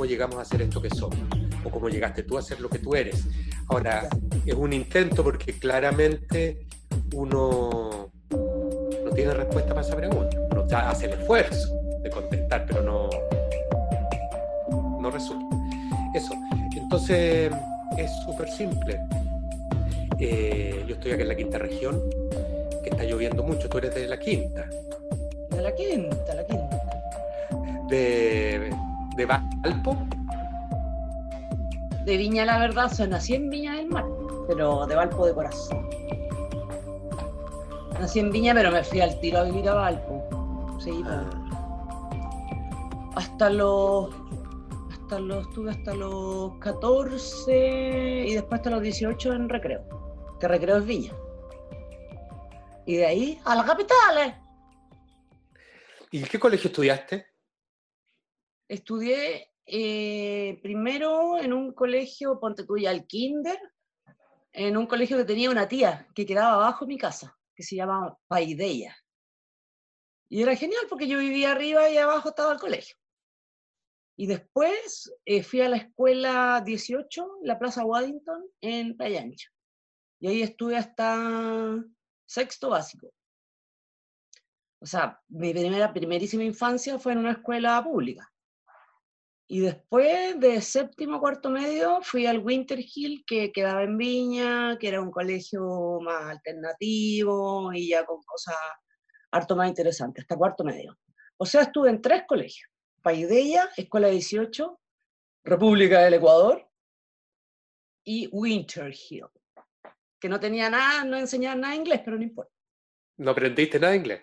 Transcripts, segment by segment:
cómo llegamos a ser esto que somos, o cómo llegaste tú a ser lo que tú eres. Ahora, es un intento porque claramente uno no tiene respuesta para esa pregunta. Uno hace el esfuerzo de contestar, pero no, no resulta. Eso. Entonces, es súper simple. Eh, yo estoy aquí en la quinta región, que está lloviendo mucho. Tú eres de la quinta. De la quinta, la quinta. De, de Valpo. De Viña, la verdad, soy nací en Viña del Mar, pero de Valpo de corazón. Nací en Viña, pero me fui al tiro a vivir a Valpo. Sí, ah. hasta los hasta los estuve hasta los 14 y después hasta los 18 en recreo. Que recreo es Viña. Y de ahí a la capital. ¿Y qué colegio estudiaste? Estudié eh, primero en un colegio, ponte tuya al kinder, en un colegio que tenía una tía que quedaba abajo de mi casa, que se llama Paideya. Y era genial porque yo vivía arriba y abajo estaba el colegio. Y después eh, fui a la escuela 18, la Plaza Waddington, en Playa Ancha. Y ahí estuve hasta sexto básico. O sea, mi primera, primerísima infancia fue en una escuela pública. Y después de séptimo cuarto medio fui al Winter Hill, que quedaba en Viña, que era un colegio más alternativo y ya con cosas harto más interesantes, hasta cuarto medio. O sea, estuve en tres colegios. Paideya, Escuela 18, República del Ecuador y Winter Hill, que no tenía nada, no enseñaba nada de inglés, pero no importa. ¿No aprendiste nada de inglés?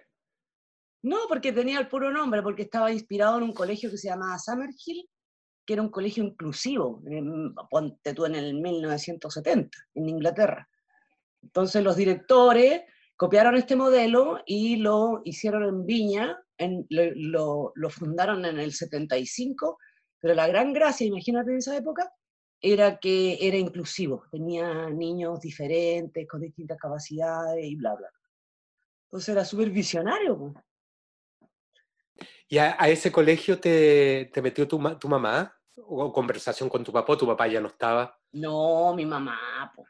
No, porque tenía el puro nombre, porque estaba inspirado en un colegio que se llamaba Summerhill, que era un colegio inclusivo, ponte tú en el 1970, en Inglaterra. Entonces los directores copiaron este modelo y lo hicieron en Viña, lo, fundaron en el 75, pero la gran gracia, imagínate en esa época, era que era inclusivo, tenía niños diferentes, con distintas capacidades y bla, bla. Entonces era súper visionario. ¿Y a, ese colegio te, te metió tu, tu mamá? O conversación con tu papá, tu papá ya no estaba. No, mi mamá, pues.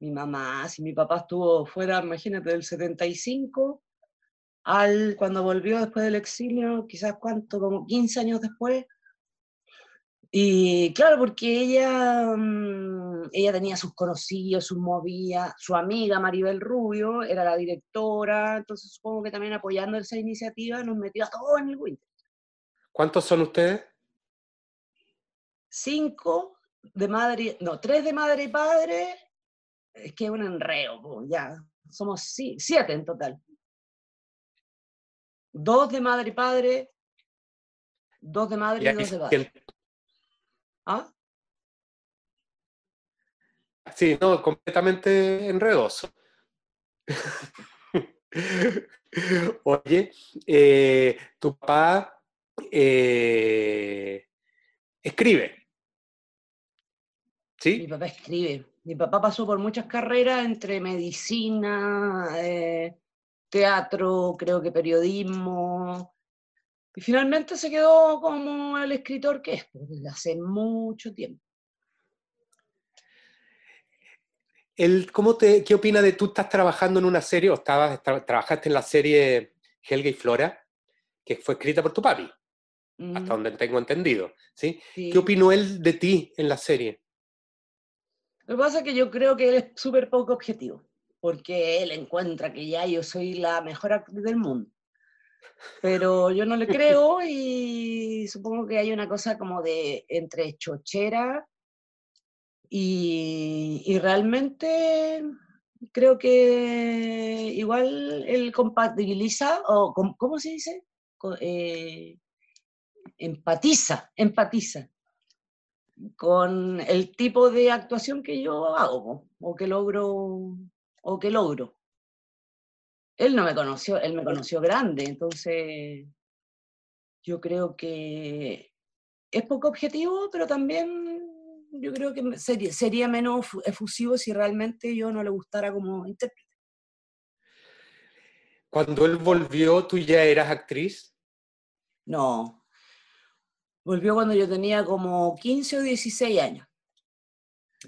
mi mamá, si mi papá estuvo fuera, imagínate, del 75 al cuando volvió después del exilio, quizás cuánto, como 15 años después. Y claro, porque ella, mm, ella tenía sus conocidos, sus movidas, su amiga Maribel Rubio era la directora, entonces supongo que también apoyando esa iniciativa nos metió a todos en el Winter. ¿Cuántos son ustedes? Cinco de madre, no, tres de madre y padre, es que es un enreo, ya, somos siete en total. Dos de madre y padre, dos de madre y, dos de padre. ¿Ah? Sí, no, completamente enredoso. Oye, eh, tu papá eh, escribe. Mi papá escribe. Mi papá pasó por muchas carreras entre medicina, eh, teatro, creo que periodismo. Y finalmente se quedó como el escritor que es, pues, desde hace mucho tiempo. El, ¿cómo te, ¿Qué opina de tú estás trabajando en una serie o estabas, trabajaste en la serie Helga y Flora, que fue escrita por tu papi, hasta donde tengo entendido? ¿sí? ¿Qué opinó él de ti en la serie? Lo que pasa es que yo creo que él es súper poco objetivo, porque él encuentra que ya yo soy la mejor actriz del mundo. Pero yo no le creo y supongo que hay una cosa como de entre chochera y, y realmente creo que igual él compatibiliza, o ¿cómo se dice? Eh, empatiza, empatiza con el tipo de actuación que yo hago o que logro o que logro. Él no me conoció, él me conoció grande, entonces yo creo que es poco objetivo, pero también yo creo que sería, sería menos efusivo si realmente yo no le gustara como intérprete. Cuando él volvió, ¿tú ya eras actriz? No, Volvió cuando yo tenía como 15 o 16 años.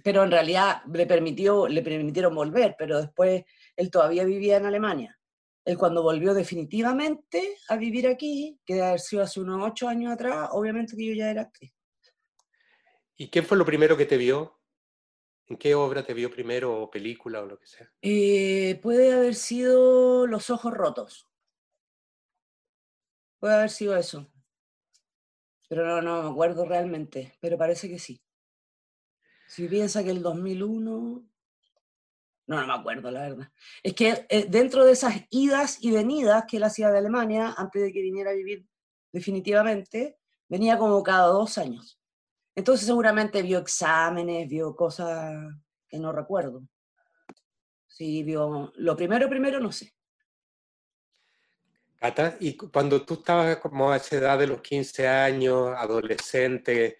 Pero en realidad le, permitió, le permitieron volver, pero después él todavía vivía en Alemania. Él cuando volvió definitivamente a vivir aquí, que debe haber sido hace unos ocho años atrás, obviamente que yo ya era actriz. ¿Y quién fue lo primero que te vio? ¿En qué obra te vio primero o película o lo que sea? Eh, puede haber sido Los Ojos Rotos. Puede haber sido eso. Pero no, no me acuerdo realmente, pero parece que sí. Si piensa que el 2001... No, no me acuerdo, la verdad. Es que eh, dentro de esas idas y venidas que él hacía de Alemania, antes de que viniera a vivir definitivamente, venía como cada dos años. Entonces seguramente vio exámenes, vio cosas que no recuerdo. Sí, vio... Lo primero, primero, no sé. Cata, y cuando tú estabas como a esa edad de los 15 años, adolescente,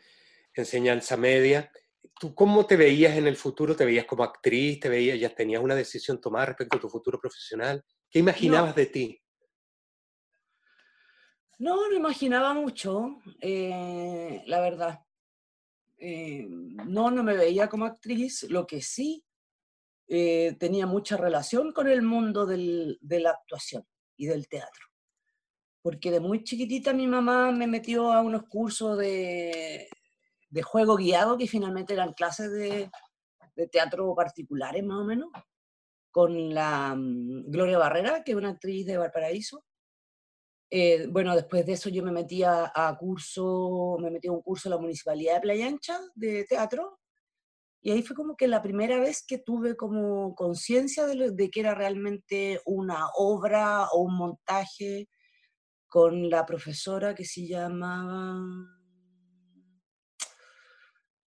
enseñanza media, ¿tú cómo te veías en el futuro? ¿Te veías como actriz? ¿Te veías, ya tenías una decisión tomada respecto a tu futuro profesional? ¿Qué imaginabas de ti? No, no imaginaba mucho, eh, la verdad. Eh, no, no me veía como actriz, lo que sí eh, tenía mucha relación con el mundo del, de la actuación y del teatro porque de muy chiquitita mi mamá me metió a unos cursos de, de juego guiado, que finalmente eran clases de, de, teatro particulares más o menos, con la mm, Gloria Barrera, que es una actriz de Valparaíso. Eh, bueno, después de eso yo me metí a, curso, me metí a un curso en la Municipalidad de Playa Ancha de teatro, y ahí fue como que la primera vez que tuve como conciencia de, de, que era realmente una obra o un montaje con la profesora que se llamaba...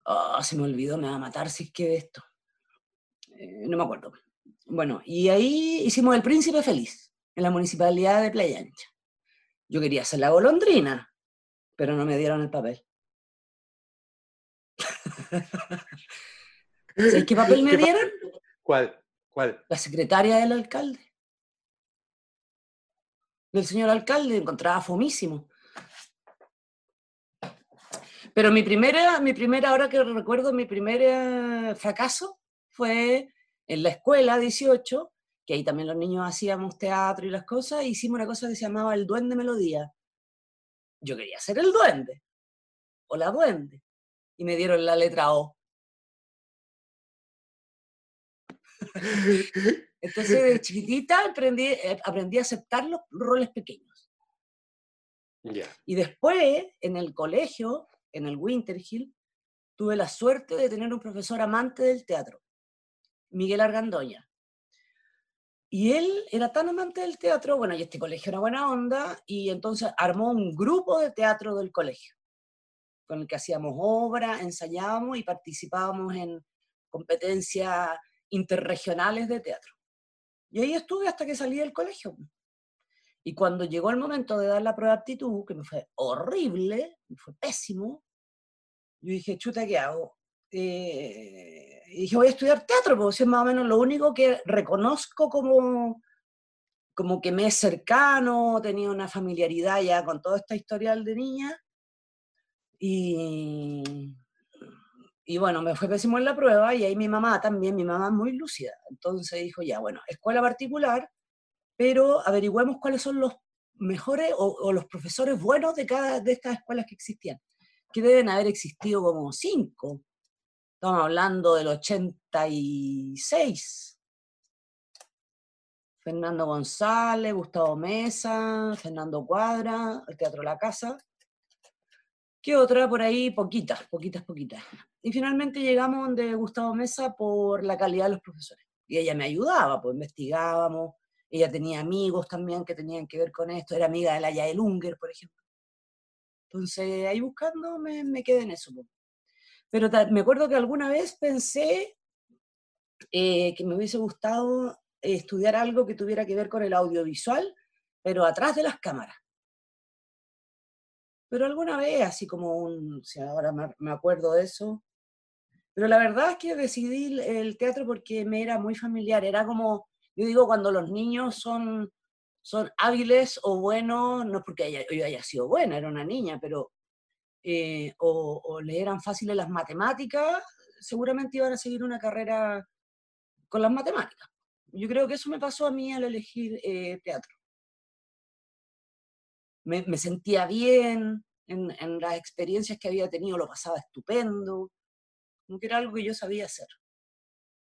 Oh, se me olvidó, me va a matar si es que de esto. Eh, no me acuerdo. Bueno, y ahí hicimos El Príncipe Feliz, en la municipalidad de Playa Ancha. Yo quería hacer la golondrina, pero no me dieron el papel. ¿Sabes qué papel me dieron? ¿Cuál? ¿Cuál? La secretaria del alcalde del señor alcalde, encontraba fomísimo. Pero mi primera, mi primera, ahora que recuerdo, mi primer eh, fracaso fue en la escuela 18, que ahí también los niños hacíamos teatro y las cosas, e hicimos una cosa que se llamaba el duende melodía. Yo quería ser el duende, o la duende, y me dieron la letra O. Entonces, de chiquitita aprendí, eh, aprendí a aceptar los roles pequeños. Y después, en el colegio, en el Winter Hill, tuve la suerte de tener un profesor amante del teatro, Miguel Argandoña. Y él era tan amante del teatro, bueno, y este colegio era buena onda, y entonces armó un grupo de teatro del colegio, con el que hacíamos obra, ensayábamos y participábamos en competencias interregionales de teatro. Y ahí estuve hasta que salí del colegio. Y cuando llegó el momento de dar la prueba de aptitud, que me fue horrible, me fue pésimo, yo dije, chuta, ¿qué hago? Eh, y dije, voy a estudiar teatro, porque es más o menos lo único que reconozco como, como que me es cercano, tenía una familiaridad ya con toda esta historial de niña. Y, y bueno, me fue pésimo en la prueba y ahí mi mamá también, mi mamá muy lúcida. Entonces dijo, ya, bueno, escuela particular, pero averigüemos cuáles son los mejores o, los profesores buenos de cada de estas escuelas que existían, que deben haber existido como cinco. Estamos hablando del 86. Fernando González, Gustavo Mesa, Fernando Cuadra, el Teatro La Casa. ¿Qué otra por ahí? Poquitas, poquitas, poquitas. Y finalmente llegamos donde Gustavo Mesa por la calidad de los profesores. Y ella me ayudaba, pues investigábamos, ella tenía amigos también que tenían que ver con esto, era amiga de la Yael Unger, por ejemplo. Entonces, ahí buscando me, quedé en eso. Pues. Pero me acuerdo que alguna vez pensé eh, que me hubiese gustado estudiar algo que tuviera que ver con el audiovisual, pero atrás de las cámaras. Pero alguna vez, así como un, ahora me acuerdo de eso, pero la verdad es que decidí el teatro porque me era muy familiar. Era como, yo digo, cuando los niños son, son hábiles o buenos, no porque yo haya sido buena, era una niña, pero eh, o, o le eran fáciles las matemáticas, seguramente iban a seguir una carrera con las matemáticas. Yo creo que eso me pasó a mí al elegir eh, teatro. Me, me, sentía bien en, en, las experiencias que había tenido, lo pasaba estupendo, como que era algo que yo sabía hacer,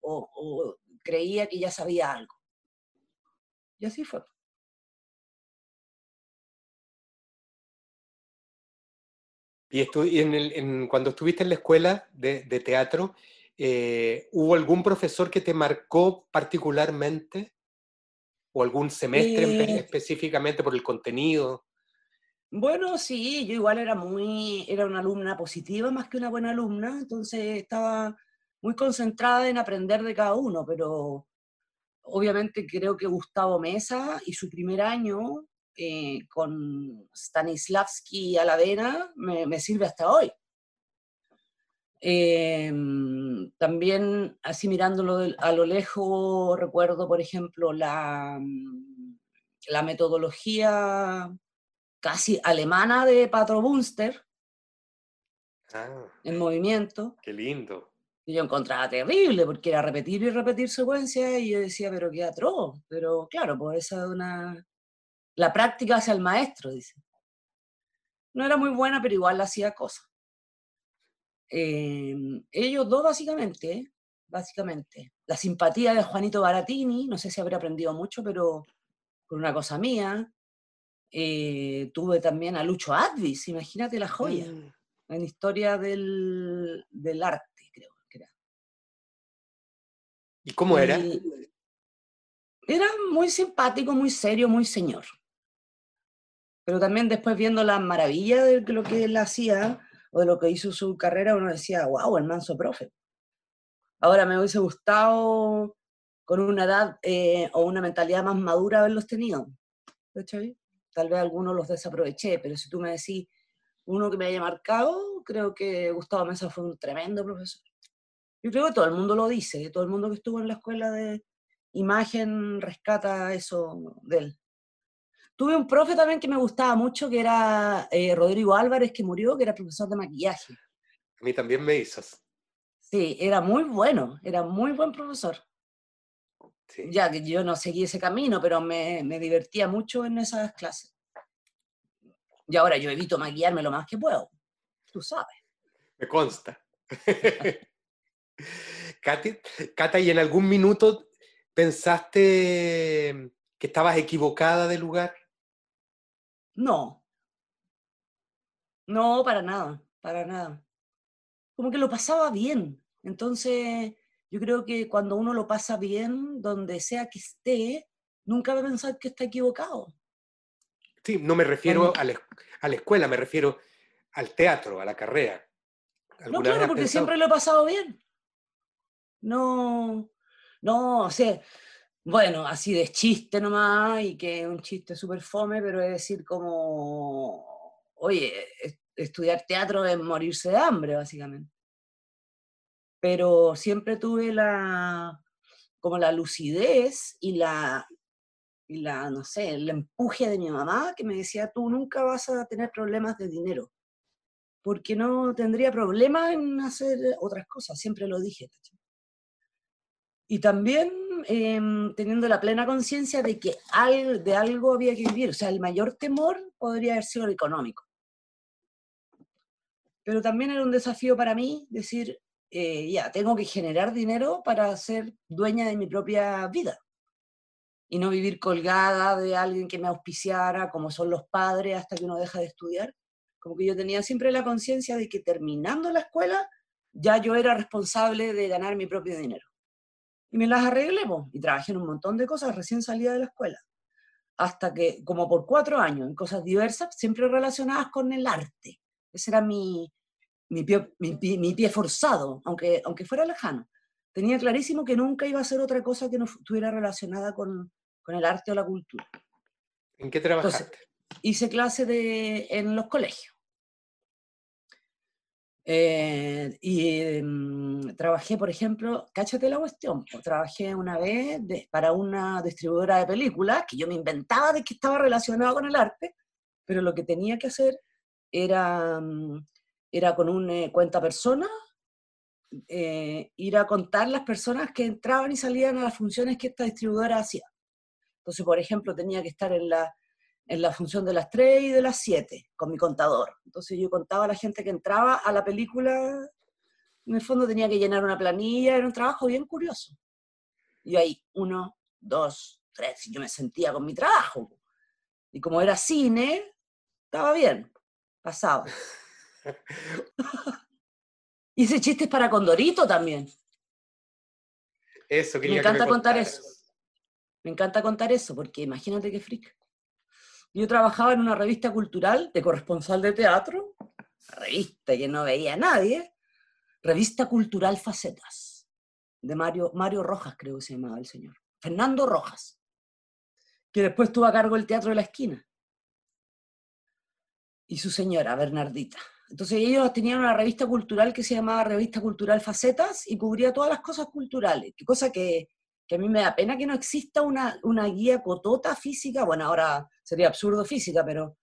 o, o creía que ya sabía algo. Y así fue. Y, estu y en el, en, cuando estuviste en la escuela de, de teatro, eh, ¿hubo algún profesor que te marcó particularmente? ¿O algún semestre eh, específicamente por el contenido? Bueno, sí, yo igual era muy, era una alumna positiva más que una buena alumna, entonces estaba muy concentrada en aprender de cada uno, pero obviamente creo que Gustavo Mesa y su primer año eh, con Stanislavski a la vena me, me sirve hasta hoy. Eh, también, así mirándolo a lo lejos, recuerdo, por ejemplo, la, la metodología casi alemana de Patro Bunster ah, en movimiento. Qué lindo. Y yo encontraba terrible porque era repetir y repetir secuencias y yo decía, pero qué atroz. Pero claro, pues esa es una... La práctica hacia el maestro, dice. No era muy buena, pero igual hacía cosas. Eh, ellos dos básicamente, básicamente. La simpatía de Juanito Baratini, no sé si habré aprendido mucho, pero por una cosa mía. Eh, tuve también a Lucho Advis, imagínate la joya, mm. en historia del, del, arte, creo que era. ¿Y cómo era? Y era muy simpático, muy serio, muy señor. Pero también después viendo la maravilla de lo que él hacía, o de lo que hizo su carrera, uno decía, wow, el manso profe. Ahora me hubiese gustado con una edad eh, o una mentalidad más madura haberlos tenido. Tal vez algunos los desaproveché, pero si tú me decís uno que me haya marcado, creo que Gustavo Mesa fue un tremendo profesor. Yo creo que todo el mundo lo dice, todo el mundo que estuvo en la escuela de imagen rescata eso de él. Tuve un profe también que me gustaba mucho, que era eh, Rodrigo Álvarez, que murió, que era profesor de maquillaje. A mí también me hizo. Sí, era muy bueno, era muy buen profesor. Sí. Ya que yo no seguí ese camino, pero me, me, divertía mucho en esas clases. Y ahora yo evito maquillarme lo más que puedo, tú sabes. Me consta. Katy, Cata, ¿y en algún minuto pensaste que estabas equivocada de lugar? No. No, para nada, para nada. Como que lo pasaba bien. Entonces, yo creo que cuando uno lo pasa bien, donde sea que esté, nunca va a pensar que está equivocado. Sí, no me refiero a la, a la, escuela, me refiero al teatro, a la carrera. No, claro, porque siempre lo he pasado bien. No, no, o sea, bueno, así de chiste nomás, y que es un chiste súper fome, pero es decir como, oye, estudiar teatro es morirse de hambre, básicamente. Pero siempre tuve la, como la lucidez y la, y la, no sé, el empuje de mi mamá que me decía, tú nunca vas a tener problemas de dinero, porque no tendría problemas en hacer otras cosas, siempre lo dije. Y también eh, teniendo la plena conciencia de que al, de algo había que vivir. O sea, el mayor temor podría haber sido el económico. Pero también era un desafío para mí decir, eh, ya, tengo que generar dinero para ser dueña de mi propia vida. Y no vivir colgada de alguien que me auspiciara, como son los padres, hasta que uno deja de estudiar. Como que yo tenía siempre la conciencia de que terminando la escuela, ya yo era responsable de ganar mi propio dinero y me las arreglé, y trabajé en un montón de cosas recién salida de la escuela. Hasta que, como por cuatro años, en cosas diversas, siempre relacionadas con el arte. Ese era mi, mi, pie, mi, mi pie forzado, aunque, aunque fuera lejano. Tenía clarísimo que nunca iba a ser otra cosa que no estuviera relacionada con, con el arte o la cultura. ¿En qué trabajaste? Entonces, hice clase de, en los colegios. Eh, y mmm, trabajé, por ejemplo, cáchate la cuestión, trabajé una vez de, para una distribuidora de películas que yo me inventaba de que estaba relacionado con el arte, pero lo que tenía que hacer era mmm, era con un eh, cuenta persona, eh, ir a contar las personas que entraban y salían a las funciones que esta distribuidora hacía. Entonces, por ejemplo, tenía que estar en la, en la función de las 3 y de las 7 con mi contador. Entonces yo contaba a la gente que entraba a la película, en el fondo tenía que llenar una planilla, era un trabajo bien curioso. Y ahí, uno, dos, tres, y yo me sentía con mi trabajo. Y como era cine, estaba bien, pasaba. Hice chistes para Condorito también. Eso, Me encanta contar eso. Me encanta contar eso, porque imagínate qué freak. Yo trabajaba en una revista cultural de corresponsal de teatro, revista que no veía a nadie, revista cultural Facetas, de Mario, Mario Rojas, creo que se llamaba el señor. Fernando Rojas, que después tuvo a cargo el Teatro de la Esquina. Y su señora, Bernardita. Entonces ellos tenían una revista cultural que se llamaba Revista Cultural Facetas y cubría todas las cosas culturales, cosa que, que a mí me da pena que no exista una, una guía cotota física, bueno, ahora sería absurdo física, pero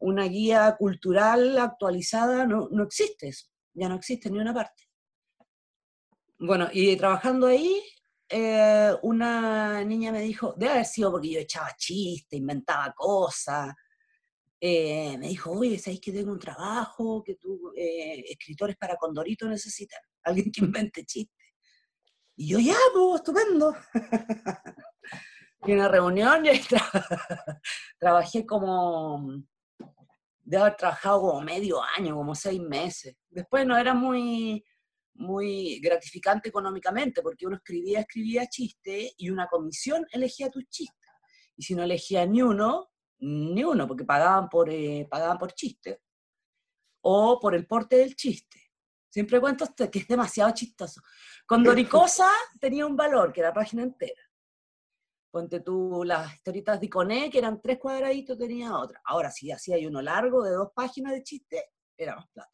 una guía cultural actualizada no, no existe eso, ya no existe ni una parte. Bueno, y trabajando ahí, eh, una niña me dijo, debe haber sido porque yo echaba chistes, inventaba cosas, eh, me dijo, oye, ¿sabéis que tengo un trabajo que tú, eh, escritores para Condorito necesitan? Alguien que invente chistes. Y yo, ya, pues, estupendo. y una reunión, y trabajé como, de haber trabajado como medio año, como seis meses. Después no era muy, muy gratificante económicamente, porque uno escribía, escribía chistes y una comisión elegía tus chistes. Y si no elegía ni uno, ni uno, porque pagaban por, eh, pagaban por chiste o por el porte del chiste. Siempre cuento esto, que es demasiado chistoso. Con Doricosa tenía un valor, que era la página entera. Ponte tú las historietas de Iconé, que eran tres cuadraditos, tenía otra. Ahora, si hacía uno largo de dos páginas de chiste, era más plata.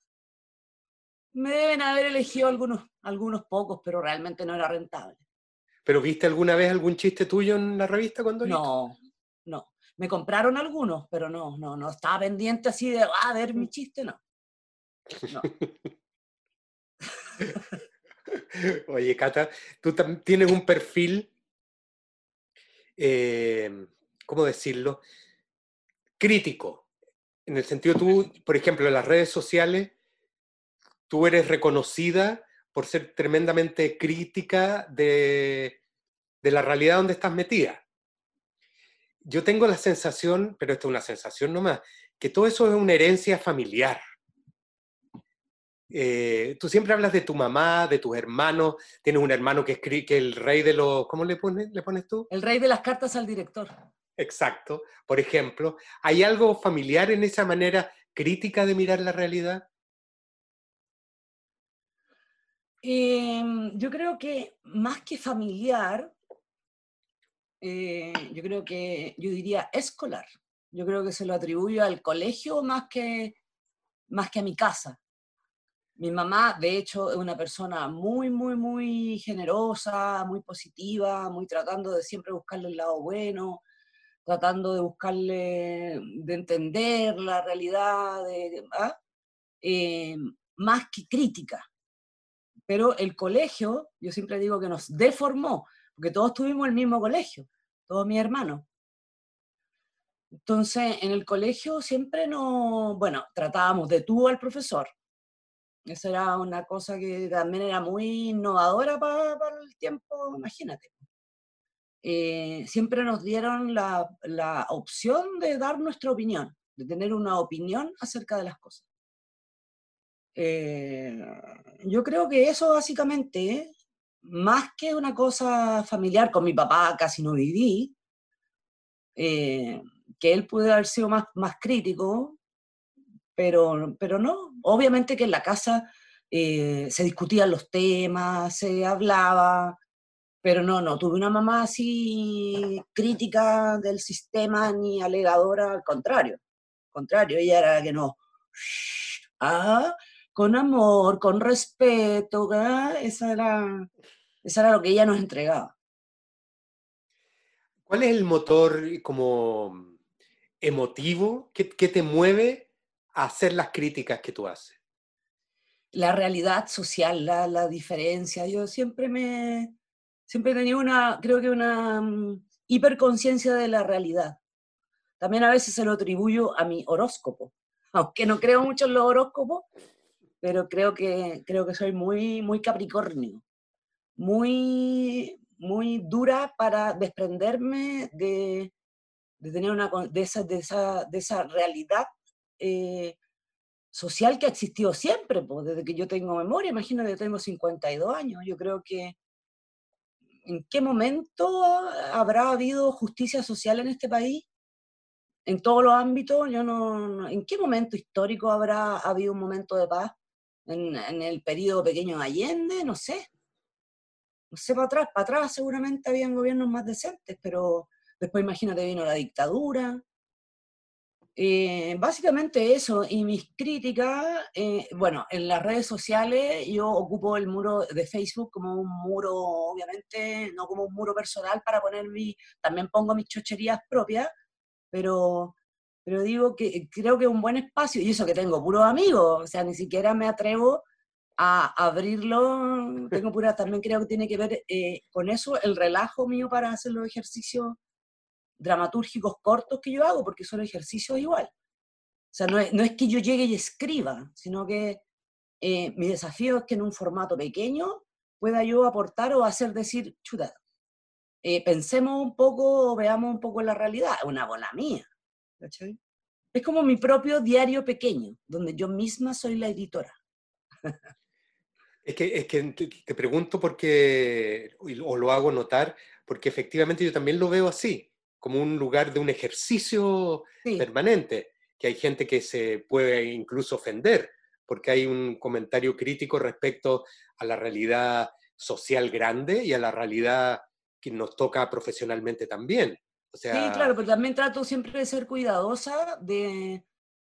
Me deben haber elegido algunos, algunos pocos, pero realmente no era rentable. ¿Pero viste alguna vez algún chiste tuyo en la revista cuando No, no. Me compraron algunos, pero no, no, no estaba pendiente así de, ah, ver mi chiste, no. Oye, Cata, tú tienes un perfil, eh, ¿cómo decirlo? Crítico. En el sentido, tú, por ejemplo, en las redes sociales, tú eres reconocida por ser tremendamente crítica de, de la realidad donde estás metida yo tengo la sensación, pero esto es una sensación nomás, que todo eso es una herencia familiar. Eh, tú siempre hablas de tu mamá, de tus hermanos, tienes un hermano que es que el rey de los, ¿cómo le pones, le pones tú? El rey de las cartas al director. Exacto, por ejemplo. ¿Hay algo familiar en esa manera crítica de mirar la realidad? Em, yo creo que más que familiar, eh, yo creo que, yo diría escolar. Yo creo que se lo atribuyo al colegio más que, más que a mi casa. Mi mamá, de hecho, es una persona muy, muy, muy generosa, muy positiva, muy tratando de siempre buscarle el lado bueno, tratando de buscarle, de entender la realidad, de, ¿ah? eh, más que crítica. Pero el colegio, yo siempre digo que nos deformó, porque todos tuvimos el mismo colegio, todos mis hermanos. Entonces, en el colegio siempre no, bueno, tratábamos de tú al profesor. Eso era una cosa que también era muy innovadora para, el tiempo, imagínate. Eh, siempre nos dieron la, la, opción de dar nuestra opinión, de tener una opinión acerca de las cosas. Eh, yo creo que eso básicamente más que una cosa familiar, con mi papá casi no viví, eh, que él puede haber sido más, más crítico, pero, pero no, obviamente que en la casa eh, se discutían los temas, se hablaba, pero no, no, tuve una mamá así crítica del sistema ni alegadora, al contrario, contrario, ella era que no, ah, con amor, con respeto, esa era eso era lo que ella nos entregaba. ¿Cuál es el motor como emotivo que, te mueve a hacer las críticas que tú haces? la realidad social, la, la diferencia. Yo siempre me, siempre he tenido una, creo que una mm, hiperconciencia de la realidad. También a veces se lo atribuyo a mi horóscopo, aunque no creo mucho en los horóscopos, pero creo que, creo que soy muy, muy capricornio, muy, muy dura para desprenderme de, de tener una, de, esa, de, esa, de esa realidad eh, social que ha existido siempre, pues, desde que yo tengo memoria, imagino que tengo 52 años, yo creo que ¿en qué momento habrá habido justicia social en este país? En todos los ámbitos, yo no, ¿en qué momento histórico habrá habido un momento de paz? ¿En, en el periodo pequeño de Allende? No sé. No sé, para atrás, para atrás seguramente habían gobiernos más decentes, pero después imagínate vino la dictadura, eh, básicamente eso, y mis críticas, eh, bueno, en las redes sociales yo ocupo el muro de Facebook como un muro, obviamente, no como un muro personal para poner mi, también pongo mis chocherías propias, pero, pero digo que creo que es un buen espacio, y eso que tengo puros amigos, o sea, ni siquiera me atrevo a abrirlo, tengo pura, también creo que tiene que ver eh, con eso, el relajo mío para hacer los ejercicios dramatúrgicos cortos que yo hago, porque son ejercicios igual. O sea, no es, no es que yo llegue y escriba, sino que eh, mi desafío es que en un formato pequeño pueda yo aportar o hacer decir, chuta, eh, pensemos un poco, veamos un poco la realidad, una bola mía. Es como mi propio diario pequeño, donde yo misma soy la editora. Es que, es que te pregunto porque, o lo hago notar, porque efectivamente yo también lo veo así como un lugar de un ejercicio permanente, que hay gente que se puede incluso ofender, porque hay un comentario crítico respecto a la realidad social grande y a la realidad que nos toca profesionalmente también. Sí, claro, pero también trato siempre de ser cuidadosa de,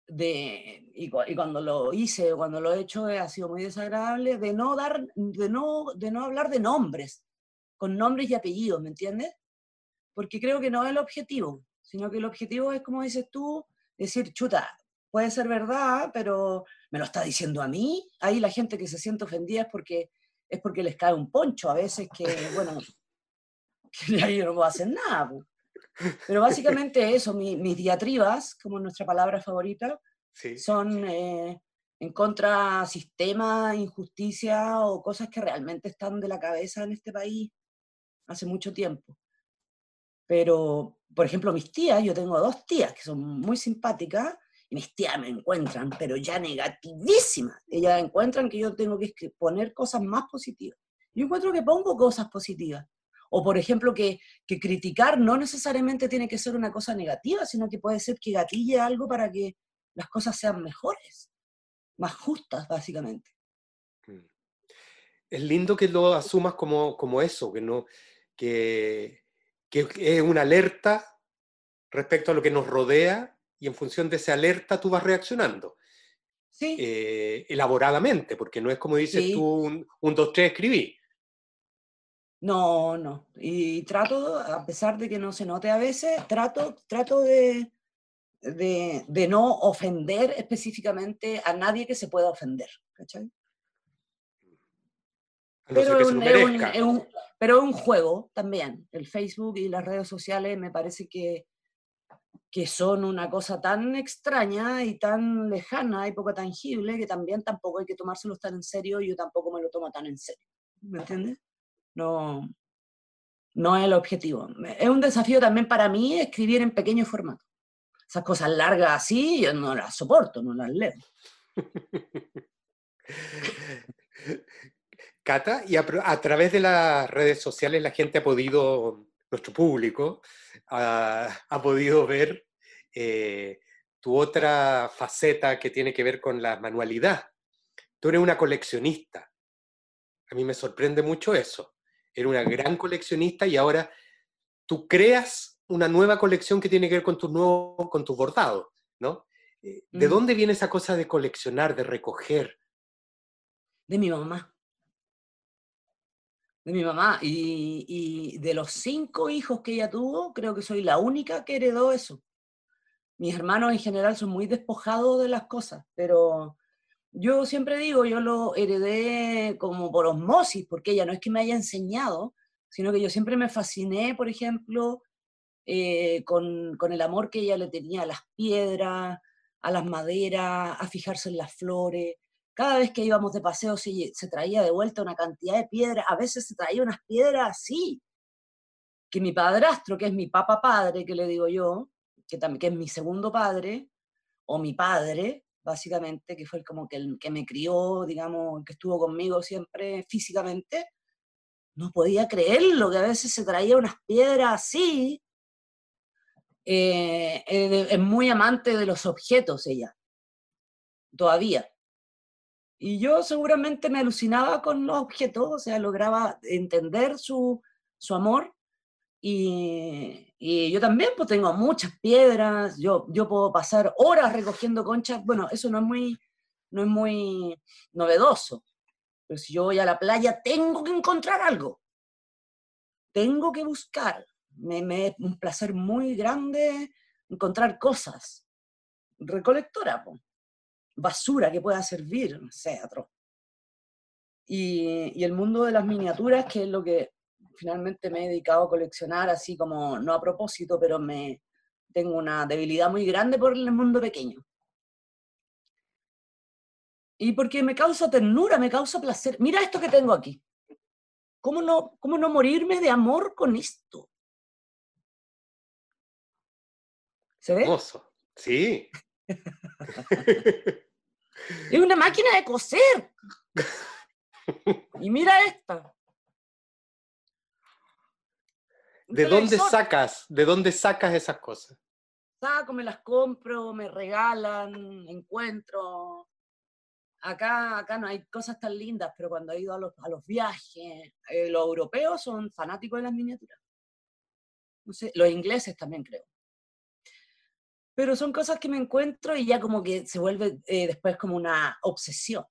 de y, cuando lo hice, cuando lo he hecho, ha sido muy desagradable, de no dar, de no, de no hablar de nombres, con nombres y apellidos, ¿me entiendes? porque creo que no es el objetivo, sino que el objetivo es, como dices tú, decir, chuta, puede ser verdad, pero me lo está diciendo a mí. Ahí la gente que se siente ofendida es porque, es porque les cae un poncho a veces que, bueno, que yo no puedo hacer nada. Pero básicamente eso, mis diatribas, como nuestra palabra favorita, son eh, en contra sistema, injusticia o cosas que realmente están de la cabeza en este país hace mucho tiempo. Pero, por ejemplo, mis tías, yo tengo dos tías que son muy simpáticas, y mis tías me encuentran, pero ya negativísimas. Ellas encuentran que yo tengo que poner cosas más positivas. Yo encuentro que pongo cosas positivas. O, por ejemplo, que, que criticar no necesariamente tiene que ser una cosa negativa, sino que puede ser que gatille algo para que las cosas sean mejores, más justas, básicamente. Mm. Es lindo que lo asumas como, como eso, que no, que, que es una alerta respecto a lo que nos rodea y en función de esa alerta tú vas reaccionando. Sí. Eh, elaboradamente, porque no es como dices tú un, un dos, tres escribí. No, no. Y trato, a pesar de que no se note a veces, trato, trato de, de, de no ofender específicamente a nadie que se pueda ofender. ¿cachai? pero, es un, pero es un juego también. El Facebook y las redes sociales me parece que, que son una cosa tan extraña y tan lejana y poco tangible que también tampoco hay que tomárselos tan en serio y yo tampoco me lo tomo tan en serio. ¿Me entiendes? No, no es el objetivo. Es un desafío también para mí escribir en pequeño formato. Esas cosas largas así yo no las soporto, no las leo. Cata, y a, través de las redes sociales la gente ha podido, nuestro público, ha, podido ver eh, tu otra faceta que tiene que ver con la manualidad. Tú eres una coleccionista. A mí me sorprende mucho eso. Eres una gran coleccionista y ahora tú creas una nueva colección que tiene que ver con tus nuevos, con tus bordados, ¿no? Eh, ¿De dónde viene esa cosa de coleccionar, de recoger? De mi mamá de mi mamá. Y, de los cinco hijos que ella tuvo, creo que soy la única que heredó eso. Mis hermanos en general son muy despojados de las cosas, pero, yo siempre digo, yo lo heredé como por osmosis, porque ella no es que me haya enseñado, sino que yo siempre me fasciné, por ejemplo, eh, con, con, el amor que ella le tenía a las piedras, a las maderas, a fijarse en las flores. Cada vez que íbamos de paseo se, se traía de vuelta una cantidad de piedras, a veces se traía unas piedras así, que mi padrastro, que es mi papá padre, que le digo yo, que, también, que es mi segundo padre, o mi padre, básicamente, que fue como que el que me crió, digamos, que estuvo conmigo siempre físicamente, no podía creerlo, que a veces se traía unas piedras así. Eh, eh, es muy amante de los objetos ella, todavía. Y yo seguramente me alucinaba con los objetos, o sea, lograba entender su, su amor y, y, yo también pues tengo muchas piedras, yo, yo puedo pasar horas recogiendo conchas, bueno, eso no es muy, no es muy novedoso, pero si yo voy a la playa tengo que encontrar algo, tengo que buscar, me, me es un placer muy grande encontrar cosas, recolectora, pues, basura que pueda servir, no sé. Y, y el mundo de las miniaturas, que es lo que finalmente me he dedicado a coleccionar así como, no a propósito, pero me tengo una debilidad muy grande por el mundo pequeño. Y porque me causa ternura, me causa placer. Mira esto que tengo aquí. ¿Cómo no, cómo no morirme de amor con esto? ¿Se ve? Hermoso. Sí. es una máquina de coser. Y mira esta. ¿De dónde sacas? ¿De dónde sacas esas cosas? Saco, me las compro, me regalan, encuentro. Acá, acá no hay cosas tan lindas, pero cuando he ido a los, a los viajes, eh, los europeos son fanáticos de las miniaturas. No sé, los ingleses también creo. Pero son cosas que me encuentro y ya como que se vuelve eh, después como una obsesión.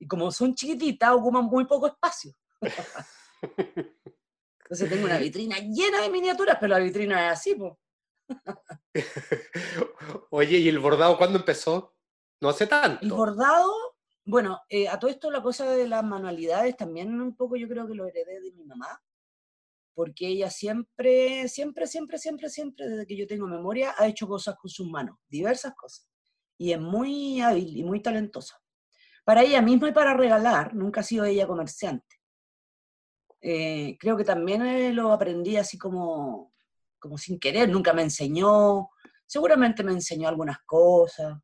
Y como son chiquititas, ocupan muy poco espacio. Entonces tengo una vitrina llena de miniaturas, pero la vitrina es así, pues. Oye, ¿y el bordado cuándo empezó? No hace tanto. El bordado, bueno, eh, a todo esto la cosa de las manualidades también un poco yo creo que lo heredé de mi mamá, porque ella siempre, siempre, siempre, siempre, siempre, desde que yo tengo memoria, ha hecho cosas con sus manos, diversas cosas. Y es muy hábil y muy talentosa. Para ella misma y para regalar, nunca ha sido ella comerciante. Eh, creo que también eh, lo aprendí así como, como sin querer, nunca me enseñó, seguramente me enseñó algunas cosas,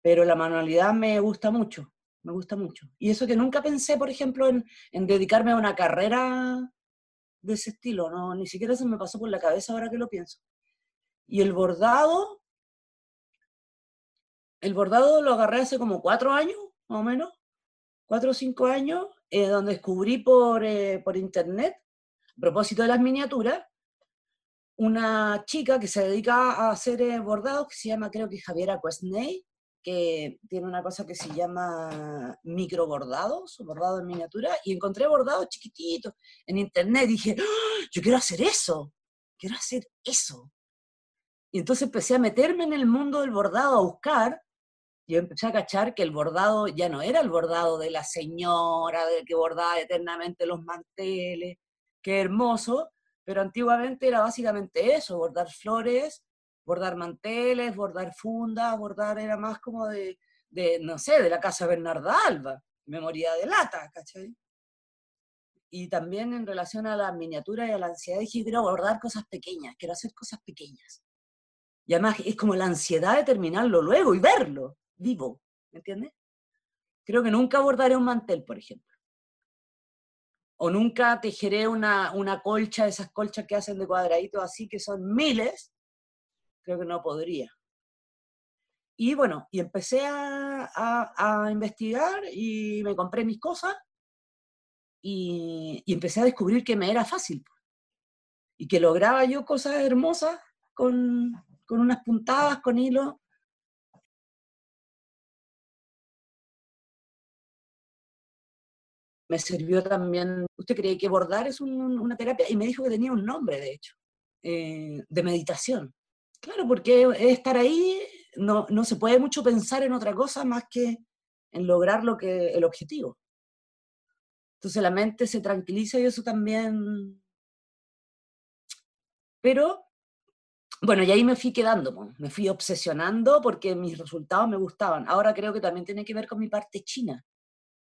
pero la manualidad me gusta mucho, me gusta mucho. Y eso que nunca pensé, por ejemplo, en, en dedicarme a una carrera de ese estilo, no, ni siquiera se me pasó por la cabeza ahora que lo pienso. Y el bordado, el bordado lo agarré hace como cuatro años, más o menos, cuatro o cinco años, eh, donde descubrí por, eh, por internet, a propósito de las miniaturas, una chica que se dedica a hacer eh, bordados, que se llama creo que Javiera Cuesney, que tiene una cosa que se llama micro bordados, bordados en miniatura, y encontré bordados chiquititos en internet. Dije, ¡Ah! yo quiero hacer eso, quiero hacer eso. Y entonces empecé a meterme en el mundo del bordado, a buscar, yo empecé a cachar que el bordado ya no era el bordado de la señora, de que bordaba eternamente los manteles, qué hermoso, pero antiguamente era básicamente eso, bordar flores, bordar manteles, bordar fundas, bordar era más como de, de no sé, de la casa Bernarda Alba, memoria de lata, ¿cachai? Y también en relación a la miniatura y a la ansiedad, dije, quiero bordar cosas pequeñas, quiero hacer cosas pequeñas. Y además es como la ansiedad de terminarlo luego y verlo vivo, ¿me entiendes? Creo que nunca bordaré un mantel, por ejemplo. O nunca tejeré una, una colcha, esas colchas que hacen de cuadraditos así, que son miles. Creo que no podría. Y bueno, y empecé a, a, investigar y me compré mis cosas y, y, empecé a descubrir que me era fácil. Y que lograba yo cosas hermosas con, con unas puntadas, con hilo, me sirvió también, usted cree que bordar es una terapia, y me dijo que tenía un nombre, de hecho, eh, de meditación. Claro, porque estar ahí, no, no se puede mucho pensar en otra cosa más que en lograr lo que, el objetivo. Entonces la mente se tranquiliza y eso también... Pero, bueno, y ahí me fui quedando, me fui obsesionando porque mis resultados me gustaban. Ahora creo que también tiene que ver con mi parte china,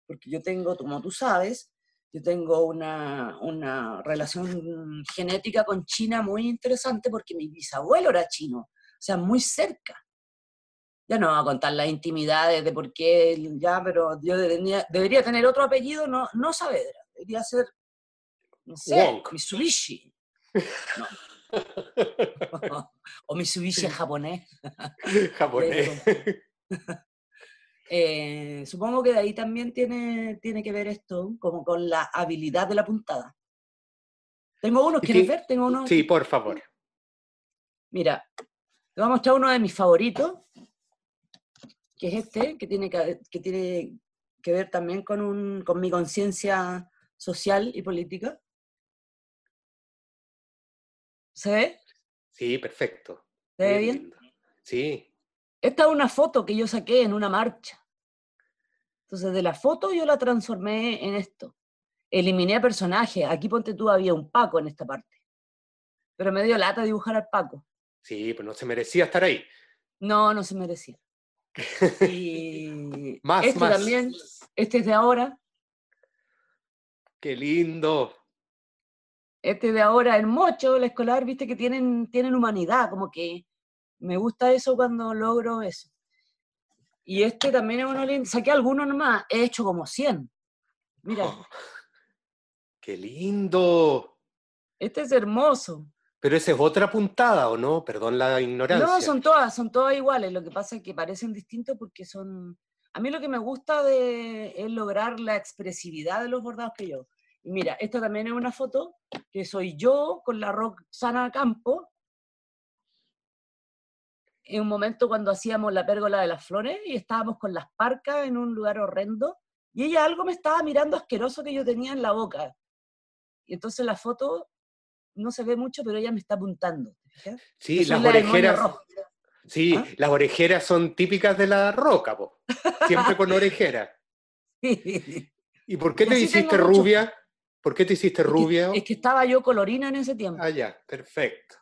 porque yo tengo, como tú sabes, yo tengo una, una relación genética con China muy interesante porque mi bisabuelo era chino, o sea, muy cerca ya no voy a contar las intimidades de por qué, ya, pero yo debería, tener otro apellido, no, no Saavedra, debería ser, no sé, Mitsubishi. No. o Mitsubishi japonés. japonés. Eh, supongo que de ahí también tiene, tiene que ver esto, como con la habilidad de la puntada. Tengo uno, ¿quieres ver? Tengo uno. Sí, por favor. Mira, te voy a mostrar uno de mis favoritos, que es este, que tiene que, que, tiene que ver también con, un, con mi conciencia social y política. ¿Se ve? Sí, perfecto. ¿Se ve bien? Sí. Esta es una foto que yo saqué en una marcha. Entonces, de la foto yo la transformé en esto. Eliminé personajes. Aquí ponte tú, había un Paco en esta parte. Pero me dio lata dibujar al Paco. Sí, pues no se merecía estar ahí. No, no se merecía. Y más, este también, este es de ahora. Qué lindo. Este de ahora, el mocho, la escolar, viste que tienen, tienen humanidad, como que me gusta eso cuando logro eso. Y este también es uno lindo. Saqué algunos nomás, he hecho como 100. Mira. Oh, ¡Qué lindo! Este es hermoso. Pero esa es otra puntada, ¿o no? Perdón la ignorancia. No, son todas, son todas iguales. Lo que pasa es que parecen distintos porque son... A mí lo que me gusta de, es lograr la expresividad de los bordados que yo. Y mira, esta también es una foto que soy yo con la Roxana Campo, en un momento cuando hacíamos la pérgola de las flores y estábamos con las parcas en un lugar horrendo y ella algo me estaba mirando asqueroso que yo tenía en la boca. Y entonces la foto no se ve mucho, pero ella me está apuntando. Sí, las orejeras. Sí, ¿Ah? las orejeras son típicas de la roca, po. siempre con orejeras. ¿Y por qué te hiciste rubia? ¿Por qué te hiciste rubia? es que estaba yo colorina en ese tiempo. Ah, ya, perfecto.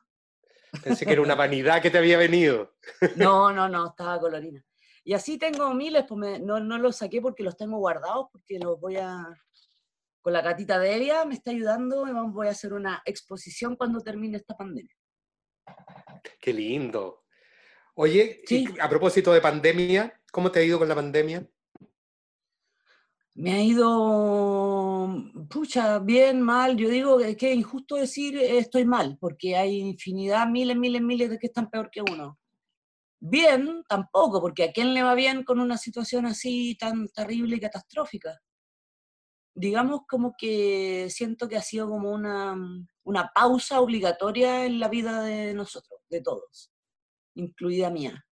Pensé que era una vanidad que te había venido. No, no, no, estaba colorina. Y así tengo miles, pues no, no los saqué porque los tengo guardados, porque los voy a, con la gatita de Elia me está ayudando y voy a hacer una exposición cuando termine esta pandemia. Qué lindo. Oye, a propósito de pandemia, ¿cómo te ha ido con la pandemia? Me ha ido, pucha, bien, mal. Yo digo que es injusto decir estoy mal, porque hay infinidad, miles, miles, miles de que están peor que uno. Bien, tampoco, porque a quién le va bien con una situación así tan terrible y catastrófica digamos como que siento que ha sido como una, mm, una pausa obligatoria en la vida de nosotros, de todos, incluida mía,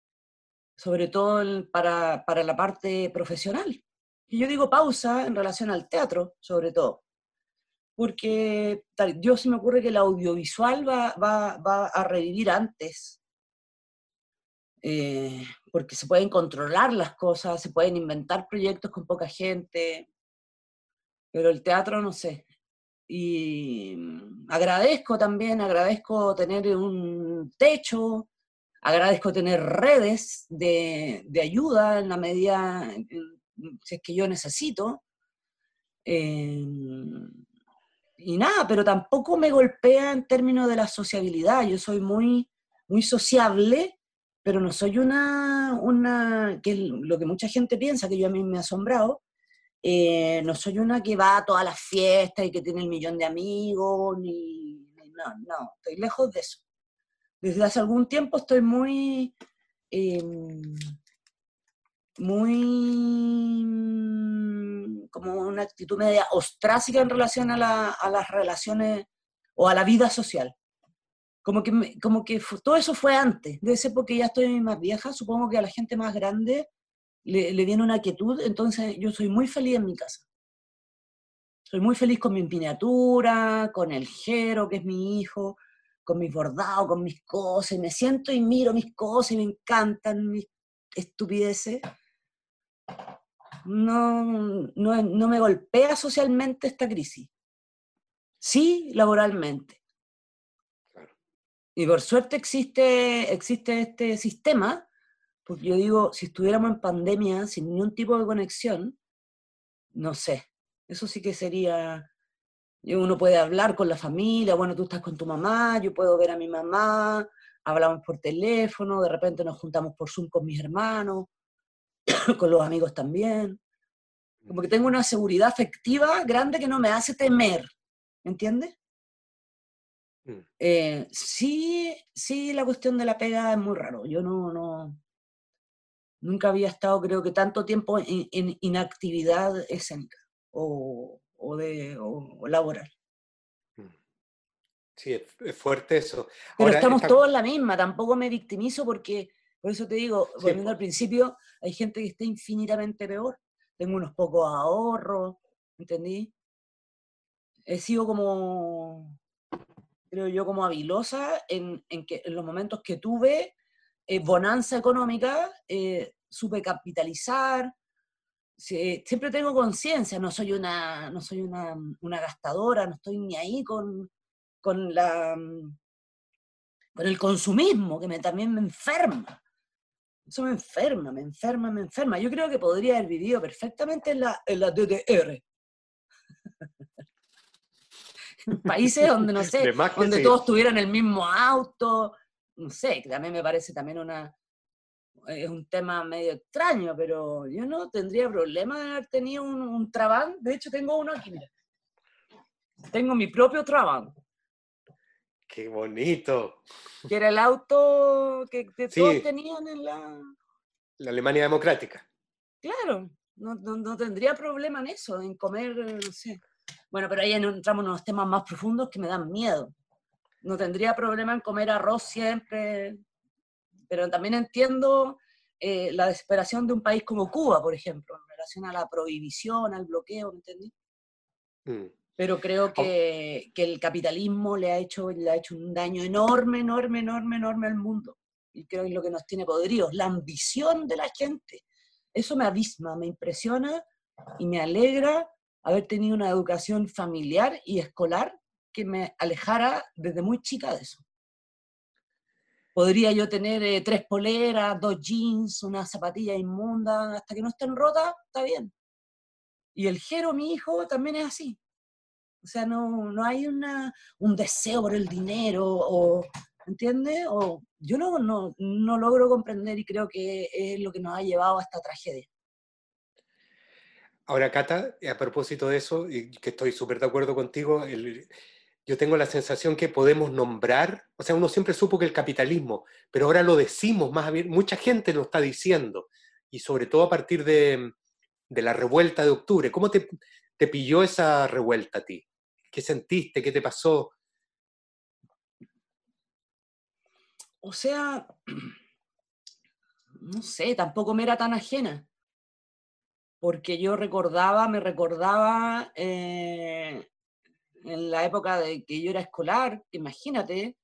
sobre todo para, para la parte profesional. Y yo digo pausa en relación al teatro, sobre todo, porque yo se me ocurre que el audiovisual va, va, va a revivir antes, eh, porque se pueden controlar las cosas, se pueden inventar proyectos con poca gente, pero el teatro no sé. Y agradezco también, agradezco tener un techo, agradezco tener redes de, ayuda en la medida, si es que yo necesito. Em, y nada, pero tampoco me golpea en términos de la sociabilidad. Yo soy muy, muy sociable, pero no soy una, una, que es lo que mucha gente piensa, que yo a mí me ha asombrado, eh, no soy una que va a todas las fiestas y que tiene el millón de amigos, ni, no, no, estoy lejos de eso. Desde hace algún tiempo estoy muy, em, muy, como una actitud media ostrácica en relación a, las relaciones o a la vida social. Como que, como que todo eso fue antes, de ese porque ya estoy más vieja, supongo que a la gente más grande le, viene una quietud, entonces yo soy muy feliz en mi casa. Soy muy feliz con mi miniatura, con el Jero, que es mi hijo, con mis bordados, con mis cosas, y me siento y miro mis cosas y me encantan mis estupideces. No, no, me golpea socialmente esta crisis. Sí, laboralmente. Y por suerte existe, existe este sistema, porque yo digo, si estuviéramos en pandemia sin ningún tipo de conexión, no sé, eso sí que sería, uno puede hablar con la familia, bueno, tú estás con tu mamá, yo puedo ver a mi mamá, hablamos por teléfono, de repente nos juntamos por Zoom con mis hermanos, con los amigos también. Como que tengo una seguridad afectiva grande que no me hace temer, ¿me entiendes? Mm. Eh, sí, sí, la cuestión de la pega es muy raro. Yo no, no, nunca había estado, creo que tanto tiempo en, inactividad escénica o, de, laboral. Mm. Sí, es, fuerte eso. Pero estamos todos en la misma, tampoco me victimizo porque, por eso te digo, volviendo al principio, hay gente que está infinitamente peor. Tengo unos pocos ahorros, ¿entendí? He sido como, creo yo, como habilosa en, que en los momentos que tuve eh, bonanza económica, eh, supe capitalizar, siempre tengo conciencia, no soy, una, no soy una, una, gastadora, no estoy ni ahí con, con, la, con el consumismo, que me, también me enferma. Eso me enferma, me enferma, me enferma. Yo creo que podría haber vivido perfectamente en la, en la DDR. Países donde, no sé, donde todos tuvieran el mismo auto, no sé, que también me parece también una, es un tema medio extraño, pero yo no tendría problema de haber tenido un, un Trabant. De hecho, tengo uno aquí, mira. Tengo mi propio Trabant. ¡Qué bonito! Que era el auto que, todos tenían en la... La Alemania democrática. Claro, no, no, tendría problema en eso, en comer, no sé. Bueno, pero ahí entramos en unos temas más profundos que me dan miedo. No tendría problema en comer arroz siempre, pero también entiendo eh, la desesperación de un país como Cuba, por ejemplo, en relación a la prohibición, al bloqueo, ¿me entendí? Mm. Pero creo oh. que, que, el capitalismo le ha, hecho, le ha hecho un daño enorme, enorme, enorme, enorme al mundo. Y creo que es lo que nos tiene podridos, la ambición de la gente. Eso me abisma, me impresiona y me alegra haber tenido una educación familiar y escolar que me alejara desde muy chica de eso podría yo tener eh, tres poleras, dos jeans, una zapatilla inmunda, hasta que no estén rotas, está bien. Y el Jero, mi hijo, también es así. O sea, no, no hay una, un deseo por el dinero, o, ¿entiendes? O, yo no, no, no logro comprender y creo que es lo que nos ha llevado a esta tragedia. Ahora, Cata, a propósito de eso, y que estoy súper de acuerdo contigo, el, yo tengo la sensación que podemos nombrar, o sea, uno siempre supo que el capitalismo, pero ahora lo decimos más bien, mucha gente lo está diciendo, y sobre todo a partir de, la revuelta de octubre. ¿Cómo te, te, pilló esa revuelta a ti? ¿Qué sentiste? ¿Qué te pasó? O sea, no sé, tampoco me era tan ajena, porque yo recordaba, me recordaba eh, en la época de que yo era escolar, imagínate,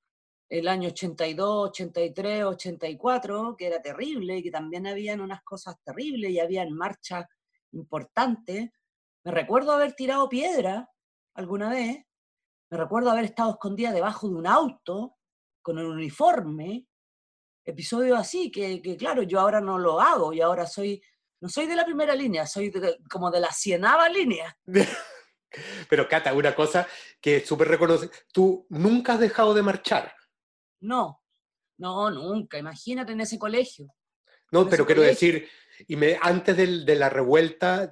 el año 82, 83, 84, que era terrible y que también habían unas cosas terribles y había marchas importantes. Me recuerdo haber tirado piedra alguna vez, me recuerdo haber estado escondida debajo de un auto con el uniforme, episodios así, que, claro, yo ahora no lo hago y ahora soy, no soy de la primera línea, soy como de la cienava línea. Pero Cata, una cosa que es súper reconocida, tú nunca has dejado de marchar. No, no, nunca, imagínate en ese colegio. No, pero quiero decir, y me, antes de la revuelta,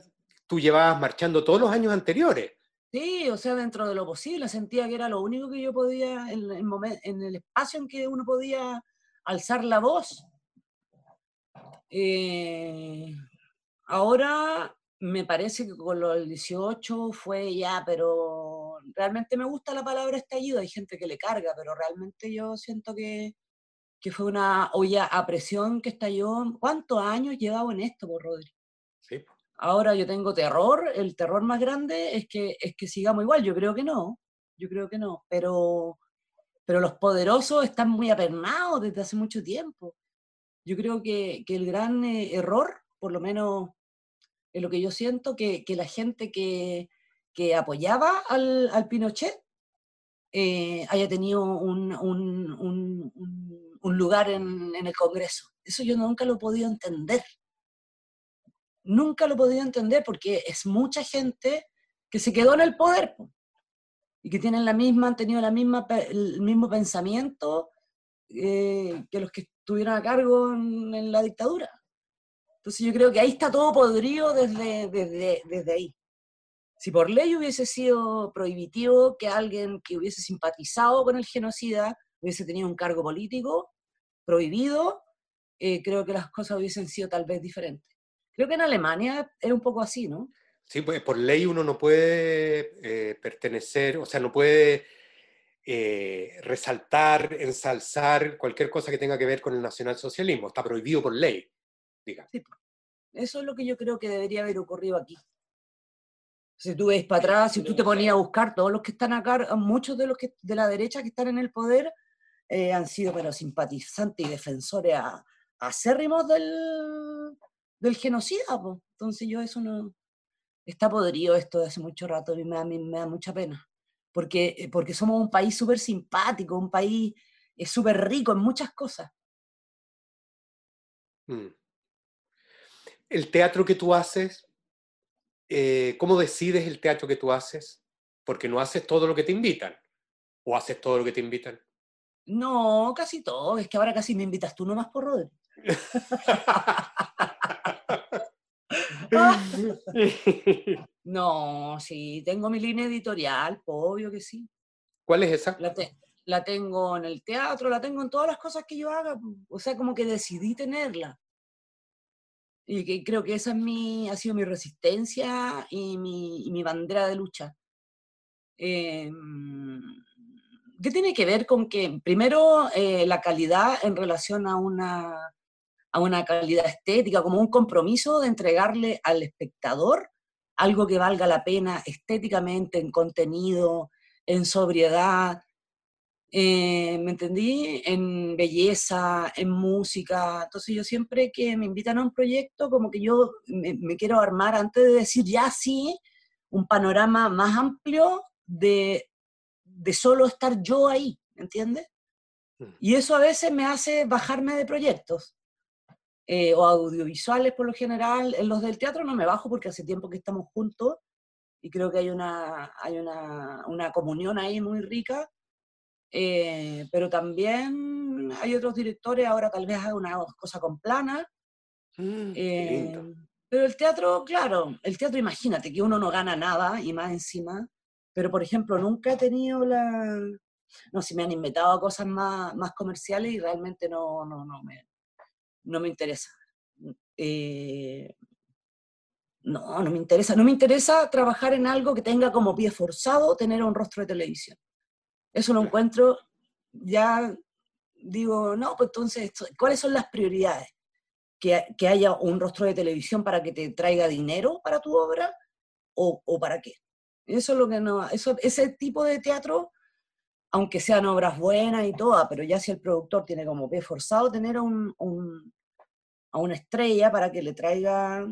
tú llevabas marchando todos los años anteriores. Sí, o sea, dentro de lo posible, sentía que era lo único que yo podía, en, el espacio en que uno podía alzar la voz. Eh, ahora me parece que con los 18 fue ya, pero realmente me gusta la palabra estallido. Hay gente que le carga, pero realmente yo siento que, que fue una olla a presión que estalló. ¿Cuántos años llevaba en esto, por Rodri? Ahora yo tengo terror. El terror más grande es que, es que sigamos igual. Yo creo que no. Yo creo que no. Pero, pero los poderosos están muy apernados desde hace mucho tiempo. Yo creo que, que el gran eh, error, por lo menos es lo que yo siento, que, que la gente que, que apoyaba al, al Pinochet eh, haya tenido un, un, un, un lugar en, en, el Congreso. Eso yo nunca lo he podido entender. Nunca lo he podido entender porque es mucha gente que se quedó en el poder y que tienen la misma, han tenido la misma, el mismo pensamiento eh, que los que estuvieron a cargo en, en, la dictadura. Entonces yo creo que ahí está todo podrido desde, desde, desde ahí. Si por ley hubiese sido prohibitivo que alguien que hubiese simpatizado con el genocida hubiese tenido un cargo político prohibido, eh, creo que las cosas hubiesen sido tal vez diferentes. Creo que en Alemania era un poco así, ¿no? Sí, pues por ley uno no puede eh, pertenecer, o sea, no puede eh, resaltar, ensalzar cualquier cosa que tenga que ver con el nacionalsocialismo. Está prohibido por ley, diga. Sí, eso es lo que yo creo que debería haber ocurrido aquí. Si tú ves para atrás, si tú te ponías a buscar todos los que están acá, muchos de los que de la derecha que están en el poder eh, han sido pero simpatizantes y defensores acérrimos del, del genocida. Pues. Entonces yo eso no, está podrido esto de hace mucho rato y me da, me da mucha pena, porque, eh, porque somos un país súper simpático, un país es súper rico en muchas cosas. Mm. El teatro que tú haces, eh, ¿cómo decides el teatro que tú haces? Porque no haces todo lo que te invitan, o haces todo lo que te invitan. No, casi todo, es que ahora casi me invitas tú nomás por Rodri. no, sí, tengo mi línea editorial, obvio que sí. ¿Cuál es esa? La, tengo en el teatro, la tengo en todas las cosas que yo haga, o sea, como que decidí tenerla. Y que creo que esa es mi, ha sido mi resistencia y mi, mi bandera de lucha. Eh, ¿Qué tiene que ver con que, primero, eh, la calidad en relación a una a una calidad estética, como un compromiso de entregarle al espectador algo que valga la pena estéticamente, en contenido, en sobriedad, eh, ¿me entendí? En belleza, en música. Entonces yo siempre que me invitan a un proyecto, como que yo me, quiero armar antes de decir ya sí, un panorama más amplio de, de solo estar yo ahí, ¿me entiendes? Mm. Y eso a veces me hace bajarme de proyectos. Eh, o audiovisuales por lo general. En los del teatro no me bajo porque hace tiempo que estamos juntos y creo que hay una, hay una, una comunión ahí muy rica. Eh, pero también hay otros directores, ahora tal vez haga una cosa con plana. Mm, eh, pero el teatro, claro, el teatro imagínate que uno no gana nada y más encima, pero por ejemplo nunca he tenido la... No, si me han inventado cosas más, más comerciales y realmente no, no, no, me, no me interesa. Eh, no, no me interesa. No me interesa trabajar en algo que tenga como pie forzado tener un rostro de televisión. Eso lo encuentro, ya digo, no, pues entonces, ¿cuáles son las prioridades? ¿Que, que haya un rostro de televisión para que te traiga dinero para tu obra o, o para qué? Eso es lo que no, eso, ese tipo de teatro aunque sean obras buenas y todas, pero ya si el productor tiene como pie forzado tener a, un, a una estrella para que le traiga...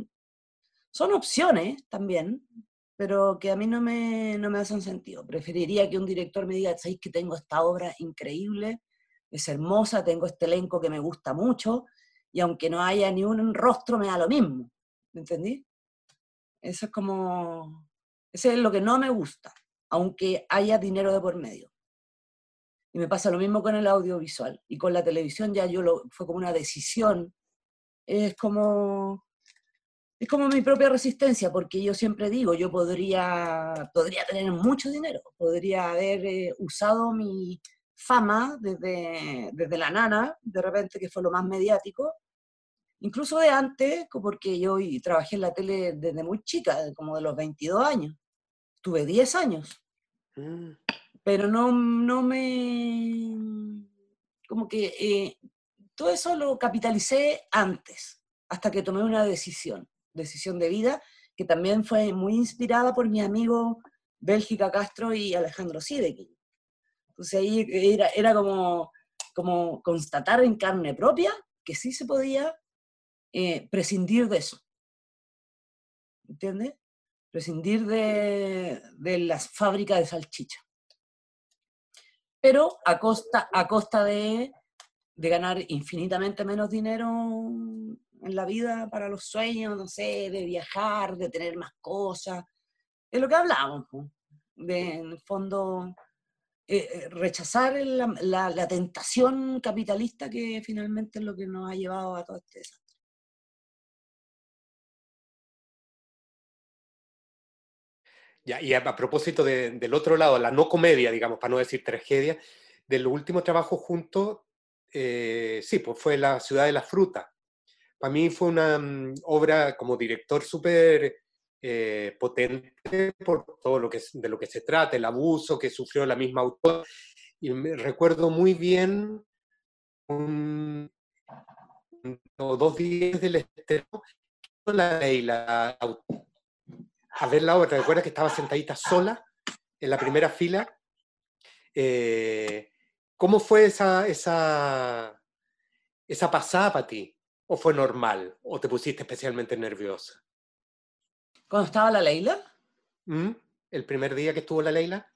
Son opciones también, pero que a mí no me, no me hacen sentido. Preferiría que un director me diga, ¿sabéis que tengo esta obra increíble? Es hermosa, tengo este elenco que me gusta mucho, y aunque no haya ni un rostro, me da lo mismo. ¿Me entendí? Eso es como... Eso es lo que no me gusta, aunque haya dinero de por medio. Y me pasa lo mismo con el audiovisual. Y con la televisión ya yo lo, fue como una decisión. Es como, es como mi propia resistencia, porque yo siempre digo, yo podría, podría tener mucho dinero, podría haber eh, usado mi fama desde, desde la nana, de repente que fue lo más mediático, incluso de antes, porque yo trabajé en la tele desde muy chica, como de los 22 años. Tuve 10 años. Mm pero no, no me... como que eh, todo eso lo capitalicé antes, hasta que tomé una decisión, decisión de vida, que también fue muy inspirada por mi amigo Bélgica Castro y Alejandro Sidekin. Entonces ahí era, era como, como constatar en carne propia que sí se podía eh, prescindir de eso. ¿entiendes? Prescindir de, de las fábricas de salchicha. Pero a costa, a costa de, ganar infinitamente menos dinero en la vida para los sueños, no sé, de viajar, de tener más cosas. Es lo que hablamos, de en el fondo eh, eh, rechazar la, la, tentación capitalista que finalmente es lo que nos ha llevado a todo este desastre. Y a, propósito del otro lado, la no comedia, digamos, para no decir tragedia, del último trabajo juntos, eh, sí, pues fue La ciudad de la fruta. Para mí fue una mm, obra como director súper eh, potente por todo lo que, de lo que se trata, el abuso que sufrió la misma autora. Y me recuerdo muy bien un, dos días del estreno, la la a ver la obra. ¿Recuerdas que estaba sentadita sola en la primera fila? Eh, ¿Cómo fue esa, esa, esa pasada para ti? ¿O fue normal? ¿O te pusiste especialmente nerviosa? ¿Cuando estaba la Leila? ¿Mm? ¿El primer día que estuvo la Leila?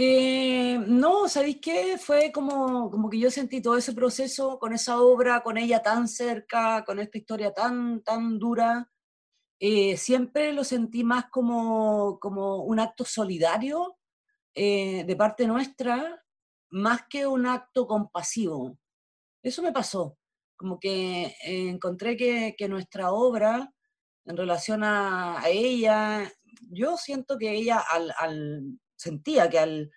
Eh, no, ¿sabéis qué? Fue como, como que yo sentí todo ese proceso con esa obra, con ella tan cerca, con esta historia tan, tan dura. Eh, siempre lo sentí más como, como un acto solidario eh, de parte nuestra, más que un acto compasivo. Eso me pasó como que encontré que, que, nuestra obra en relación a, ella, yo siento que ella al, al, sentía que al,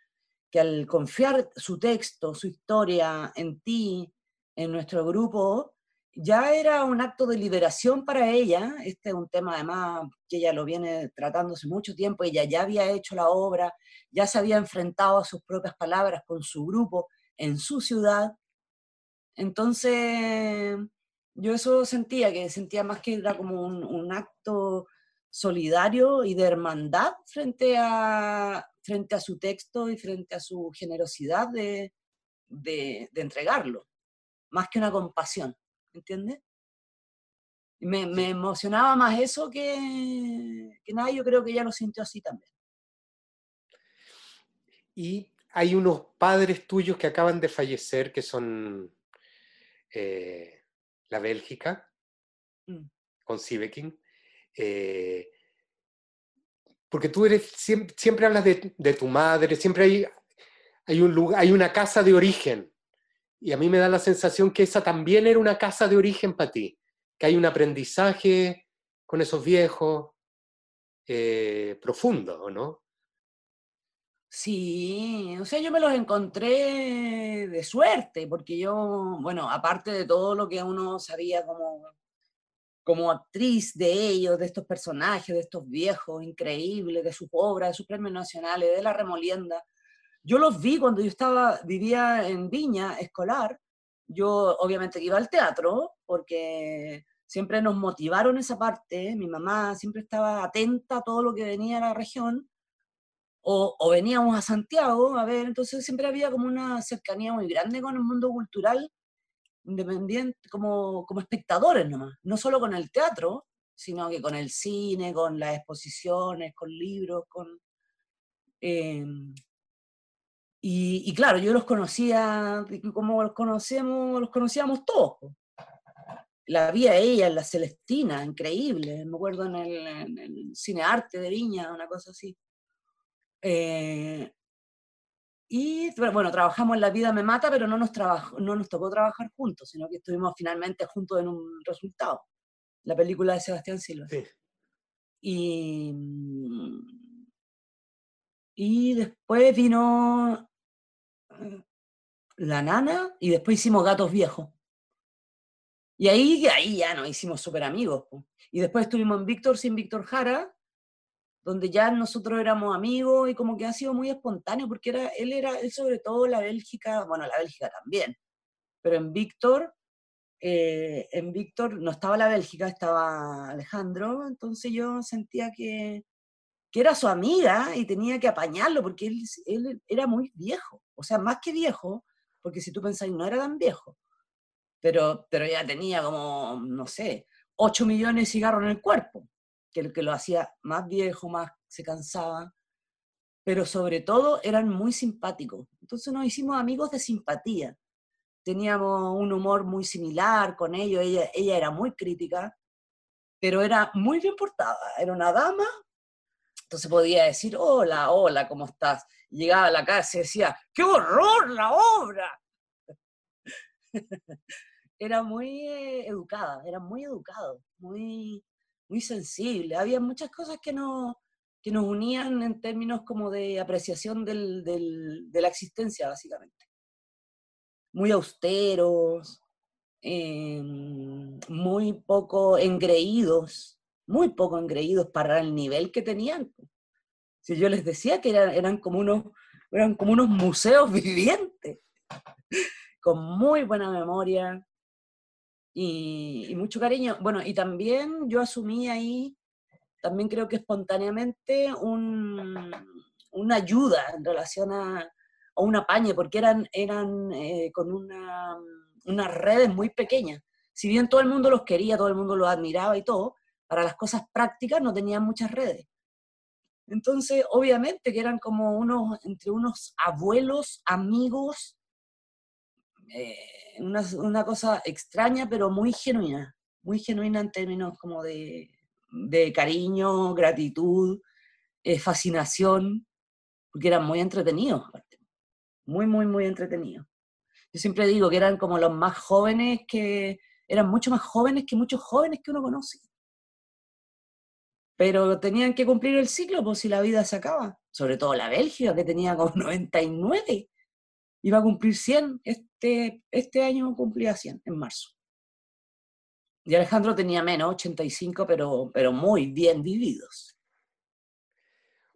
que al confiar su texto, su historia en ti, en nuestro grupo, ya era un acto de liberación para ella. Este es un tema además que ella lo viene tratando hace mucho tiempo, ella ya había hecho la obra, ya se había enfrentado a sus propias palabras con su grupo en su ciudad, entonces, yo eso sentía, que sentía más que era como un, acto solidario y de hermandad frente a, frente a su texto y frente a su generosidad de, de, entregarlo, más que una compasión, ¿entiendes? Me, me, emocionaba más eso que, que nada, yo creo que ella lo sintió así también. Y hay unos padres tuyos que acaban de fallecer que son eh, la Bélgica, mm. con Sibekin, eh, porque tú eres, siempre, hablas de, tu madre, siempre hay, hay, un lugar, hay una casa de origen, y a mí me da la sensación que esa también era una casa de origen para ti, que hay un aprendizaje con esos viejos eh, profundo, ¿no? Sí, o sea, yo me los encontré de suerte, porque yo, bueno, aparte de todo lo que uno sabía como, como actriz de ellos, de estos personajes, de estos viejos increíbles, de sus obras, de sus premios nacionales, de la remolienda, yo los vi cuando yo estaba, vivía en Viña escolar, yo obviamente iba al teatro, porque siempre nos motivaron esa parte, mi mamá siempre estaba atenta a todo lo que venía a la región, o, veníamos a Santiago a ver, entonces siempre había como una cercanía muy grande con el mundo cultural, independiente, como, como espectadores nomás, no solo con el teatro, sino que con el cine, con las exposiciones, con libros, con... Em, y, claro, yo los conocía, como los conocemos, los conocíamos todos. La vi a ella en La Celestina, increíble, me acuerdo en el, en el Cine Arte de Viña, una cosa así. Eh, y bueno, trabajamos en La vida me mata, pero no nos, no nos tocó trabajar juntos, sino que estuvimos finalmente juntos en un resultado, la película de Sebastián Silva. Y, y después vino eh, La Nana y después hicimos Gatos Viejos. Y ahí, ahí ya nos hicimos súper amigos. Y después estuvimos en Víctor sin Víctor Jara, donde ya nosotros éramos amigos y como que ha sido muy espontáneo, porque era, él era, él sobre todo la Bélgica, bueno, la Bélgica también, pero en Víctor, eh, en Víctor no estaba la Bélgica, estaba Alejandro, entonces yo sentía que, que era su amiga y tenía que apañarlo, porque él, él era muy viejo, o sea, más que viejo, porque si tú pensás, no era tan viejo, pero, pero ya tenía como, no sé, 8 millones de cigarros en el cuerpo, que que lo hacía más viejo, más se cansaba, pero sobre todo eran muy simpáticos. Entonces nos hicimos amigos de simpatía. Teníamos un humor muy similar con ellos, ella, ella era muy crítica, pero era muy bien portada, era una dama, entonces podía decir, hola, hola, ¿cómo estás? llegaba a la casa y decía, ¡qué horror la obra! era muy eh, educada, era muy educado, muy, muy sensible. Había muchas cosas que, no, que nos unían en términos como de apreciación del, de la existencia, básicamente. Muy austeros, em, muy poco engreídos, muy poco engreídos para el nivel que tenían. Si yo les decía que eran, eran, como, unos, eran como unos museos vivientes, con muy buena memoria y, mucho cariño. Bueno, y también yo asumí ahí, también creo que espontáneamente, un, una ayuda en relación a, a un apañe, porque eran, eran eh, con una, unas redes muy pequeñas. Si bien todo el mundo los quería, todo el mundo los admiraba y todo, para las cosas prácticas no tenían muchas redes. Entonces, obviamente que eran como unos, entre unos abuelos, amigos, eh, una, cosa extraña, pero muy genuina, muy genuina en términos como de, cariño, gratitud, eh, fascinación, porque eran muy entretenidos, muy, muy, muy entretenidos. Yo siempre digo que eran como los más jóvenes que, eran mucho más jóvenes que muchos jóvenes que uno conoce pero tenían que cumplir el ciclo, pues si la vida se acaba. Sobre todo la Bélgica, que tenía como 99, iba a cumplir 100, este, este año cumplía 100, en marzo. Y Alejandro tenía menos, 85, pero, pero muy bien vividos.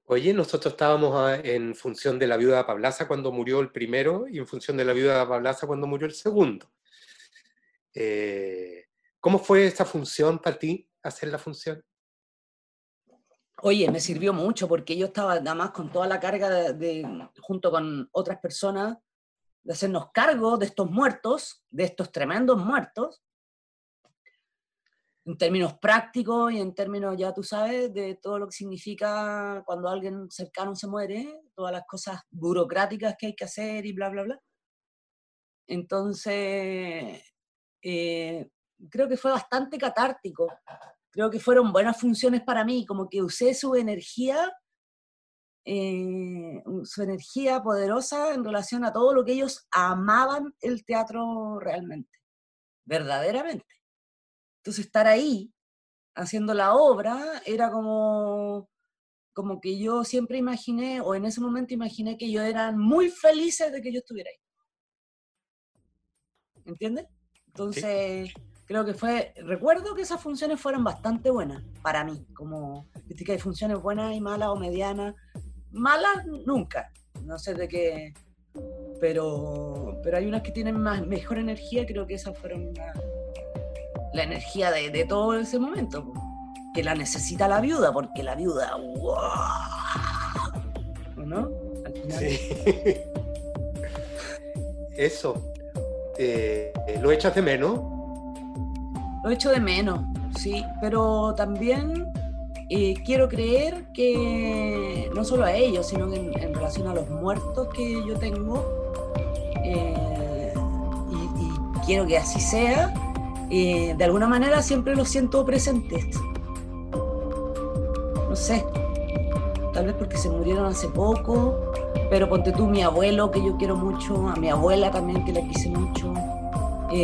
Oye, nosotros estábamos ah, en función de la viuda de Pablaza cuando murió el primero y en función de la viuda de Pablaza cuando murió el segundo. Eh, ¿Cómo fue esa función para ti, hacer la función? Oye, me sirvió mucho porque yo estaba nada más con toda la carga de, junto con otras personas, de hacernos cargo de estos muertos, de estos tremendos muertos, en términos prácticos y en términos, ya tú sabes, de todo lo que significa cuando alguien cercano se muere, todas las cosas burocráticas que hay que hacer y bla, bla, bla. Entonces, eh, creo que fue bastante catártico creo que fueron buenas funciones para mí, como que usé su energía, eh, su energía poderosa en relación a todo lo que ellos amaban el teatro realmente, verdaderamente. Entonces estar ahí haciendo la obra era como, como que yo siempre imaginé, o en ese momento imaginé que ellos eran muy felices de que yo estuviera ahí. ¿Entiendes? Entonces creo que fue, recuerdo que esas funciones fueron bastante buenas para mí, como, viste que hay funciones buenas y malas o medianas, malas nunca, no sé de qué, pero, pero hay unas que tienen más, mejor energía, creo que esas fueron la, energía de, todo ese momento, que la necesita la viuda, porque la viuda, wow, ¿no? Sí. Eso. Eh, ¿Lo echas de menos? lo echo de menos, sí, pero también eh, quiero creer que no solo a ellos, sino en, relación a los muertos que yo tengo, eh, y, quiero que así sea, eh, de alguna manera siempre los siento presentes. No sé, tal vez porque se murieron hace poco, pero ponte tú mi abuelo, que yo quiero mucho, a mi abuela también, que la quise mucho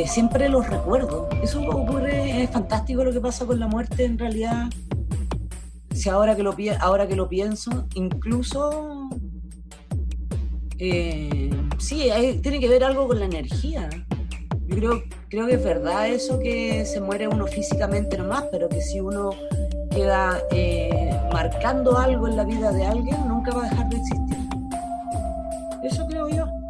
siempre los recuerdo. Eso ocurre, es fantástico lo que pasa con la muerte en realidad. Si ahora que lo, ahora que lo pienso, incluso eh, sí, tiene que ver algo con la energía. Yo creo, creo que es verdad eso que se muere uno físicamente nomás, pero que si uno queda eh, marcando algo en la vida de alguien, nunca va a dejar de existir. Eso creo yo.